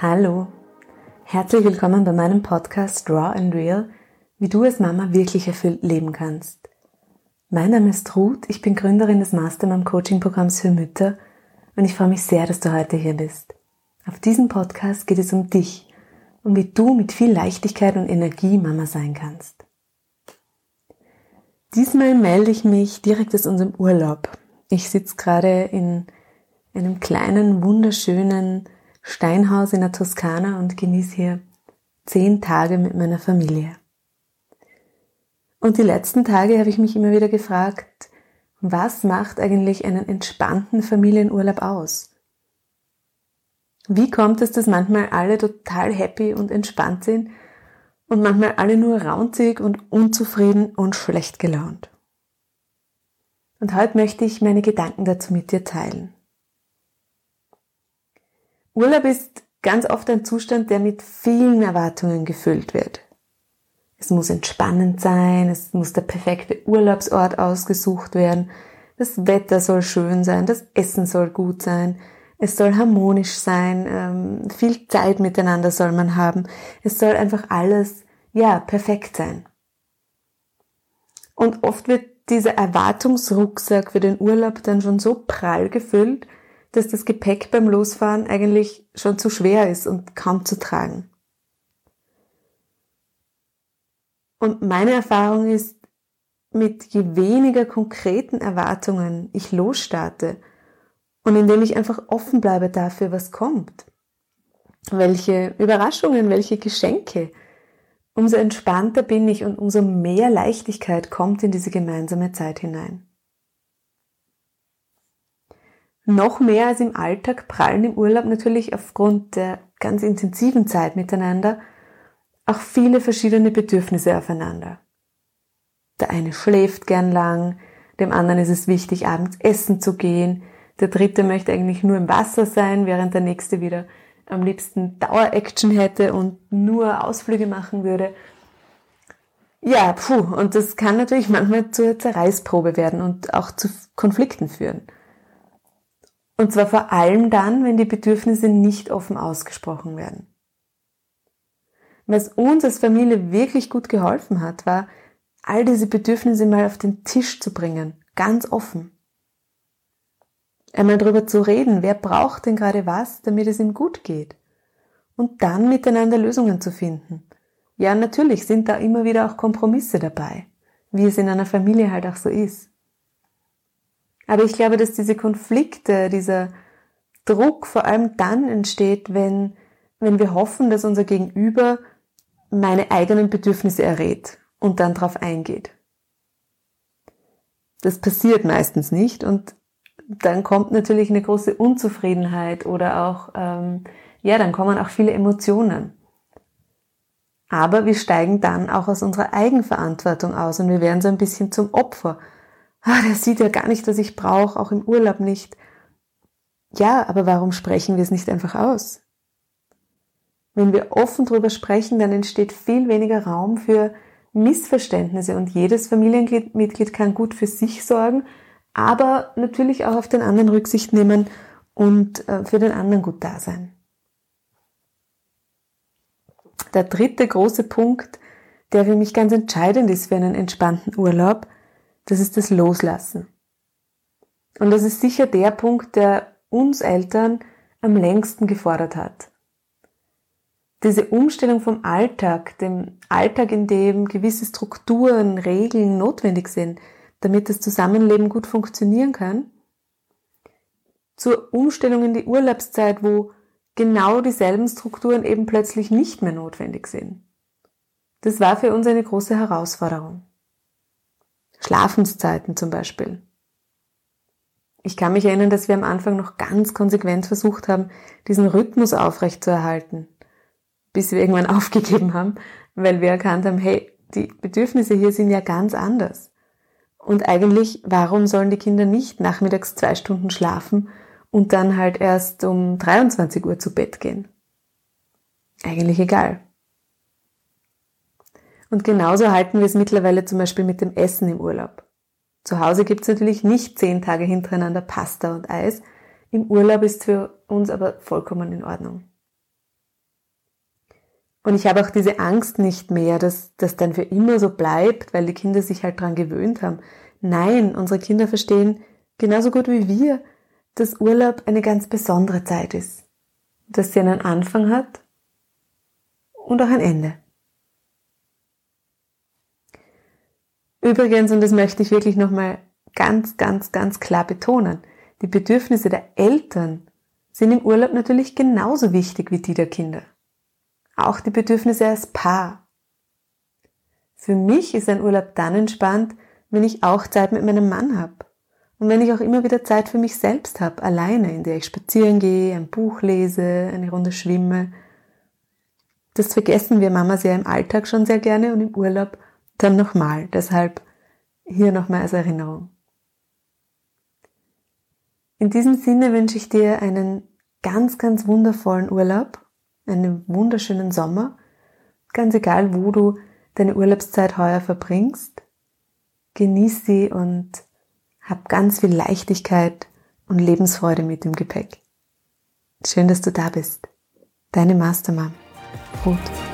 Hallo, herzlich willkommen bei meinem Podcast Raw and Real, wie du als Mama wirklich erfüllt leben kannst. Mein Name ist Ruth, ich bin Gründerin des Mastermom Coaching Programms für Mütter und ich freue mich sehr, dass du heute hier bist. Auf diesem Podcast geht es um dich und wie du mit viel Leichtigkeit und Energie Mama sein kannst. Diesmal melde ich mich direkt aus unserem Urlaub. Ich sitze gerade in einem kleinen, wunderschönen Steinhaus in der Toskana und genieße hier zehn Tage mit meiner Familie. Und die letzten Tage habe ich mich immer wieder gefragt, was macht eigentlich einen entspannten Familienurlaub aus? Wie kommt es, dass manchmal alle total happy und entspannt sind und manchmal alle nur raunzig und unzufrieden und schlecht gelaunt? Und heute möchte ich meine Gedanken dazu mit dir teilen. Urlaub ist ganz oft ein Zustand, der mit vielen Erwartungen gefüllt wird. Es muss entspannend sein, es muss der perfekte Urlaubsort ausgesucht werden, das Wetter soll schön sein, das Essen soll gut sein, es soll harmonisch sein, ähm, viel Zeit miteinander soll man haben, es soll einfach alles, ja, perfekt sein. Und oft wird dieser Erwartungsrucksack für den Urlaub dann schon so prall gefüllt, dass das Gepäck beim Losfahren eigentlich schon zu schwer ist und kaum zu tragen. Und meine Erfahrung ist, mit je weniger konkreten Erwartungen ich losstarte und indem ich einfach offen bleibe dafür, was kommt, welche Überraschungen, welche Geschenke, umso entspannter bin ich und umso mehr Leichtigkeit kommt in diese gemeinsame Zeit hinein. Noch mehr als im Alltag prallen im Urlaub natürlich aufgrund der ganz intensiven Zeit miteinander auch viele verschiedene Bedürfnisse aufeinander. Der eine schläft gern lang, dem anderen ist es wichtig, abends essen zu gehen, der dritte möchte eigentlich nur im Wasser sein, während der nächste wieder am liebsten Dauer-Action hätte und nur Ausflüge machen würde. Ja, puh, und das kann natürlich manchmal zur Zerreißprobe werden und auch zu Konflikten führen. Und zwar vor allem dann, wenn die Bedürfnisse nicht offen ausgesprochen werden. Was uns als Familie wirklich gut geholfen hat, war, all diese Bedürfnisse mal auf den Tisch zu bringen, ganz offen. Einmal darüber zu reden, wer braucht denn gerade was, damit es ihm gut geht. Und dann miteinander Lösungen zu finden. Ja, natürlich sind da immer wieder auch Kompromisse dabei, wie es in einer Familie halt auch so ist. Aber ich glaube, dass diese Konflikte, dieser Druck vor allem dann entsteht, wenn, wenn wir hoffen, dass unser Gegenüber meine eigenen Bedürfnisse errät und dann darauf eingeht. Das passiert meistens nicht und dann kommt natürlich eine große Unzufriedenheit oder auch, ähm, ja, dann kommen auch viele Emotionen. Aber wir steigen dann auch aus unserer Eigenverantwortung aus und wir werden so ein bisschen zum Opfer ah, der sieht ja gar nicht, was ich brauche, auch im Urlaub nicht. Ja, aber warum sprechen wir es nicht einfach aus? Wenn wir offen drüber sprechen, dann entsteht viel weniger Raum für Missverständnisse und jedes Familienmitglied kann gut für sich sorgen, aber natürlich auch auf den anderen Rücksicht nehmen und äh, für den anderen gut da sein. Der dritte große Punkt, der für mich ganz entscheidend ist für einen entspannten Urlaub, das ist das Loslassen. Und das ist sicher der Punkt, der uns Eltern am längsten gefordert hat. Diese Umstellung vom Alltag, dem Alltag, in dem gewisse Strukturen, Regeln notwendig sind, damit das Zusammenleben gut funktionieren kann, zur Umstellung in die Urlaubszeit, wo genau dieselben Strukturen eben plötzlich nicht mehr notwendig sind. Das war für uns eine große Herausforderung. Schlafenszeiten zum Beispiel. Ich kann mich erinnern, dass wir am Anfang noch ganz konsequent versucht haben, diesen Rhythmus aufrechtzuerhalten, bis wir irgendwann aufgegeben haben, weil wir erkannt haben, hey, die Bedürfnisse hier sind ja ganz anders. Und eigentlich, warum sollen die Kinder nicht nachmittags zwei Stunden schlafen und dann halt erst um 23 Uhr zu Bett gehen? Eigentlich egal. Und genauso halten wir es mittlerweile zum Beispiel mit dem Essen im Urlaub. Zu Hause gibt es natürlich nicht zehn Tage hintereinander Pasta und Eis. Im Urlaub ist für uns aber vollkommen in Ordnung. Und ich habe auch diese Angst nicht mehr, dass das dann für immer so bleibt, weil die Kinder sich halt dran gewöhnt haben. Nein, unsere Kinder verstehen genauso gut wie wir, dass Urlaub eine ganz besondere Zeit ist. Dass sie einen Anfang hat und auch ein Ende. Übrigens, und das möchte ich wirklich nochmal ganz, ganz, ganz klar betonen, die Bedürfnisse der Eltern sind im Urlaub natürlich genauso wichtig wie die der Kinder. Auch die Bedürfnisse als Paar. Für mich ist ein Urlaub dann entspannt, wenn ich auch Zeit mit meinem Mann habe. Und wenn ich auch immer wieder Zeit für mich selbst habe, alleine, in der ich spazieren gehe, ein Buch lese, eine Runde schwimme. Das vergessen wir Mama sehr im Alltag schon sehr gerne und im Urlaub dann nochmal. Deshalb hier nochmal als Erinnerung. In diesem Sinne wünsche ich dir einen ganz, ganz wundervollen Urlaub, einen wunderschönen Sommer, ganz egal, wo du deine Urlaubszeit heuer verbringst. Genieß sie und hab ganz viel Leichtigkeit und Lebensfreude mit dem Gepäck. Schön, dass du da bist. Deine Mastermom. Ruth.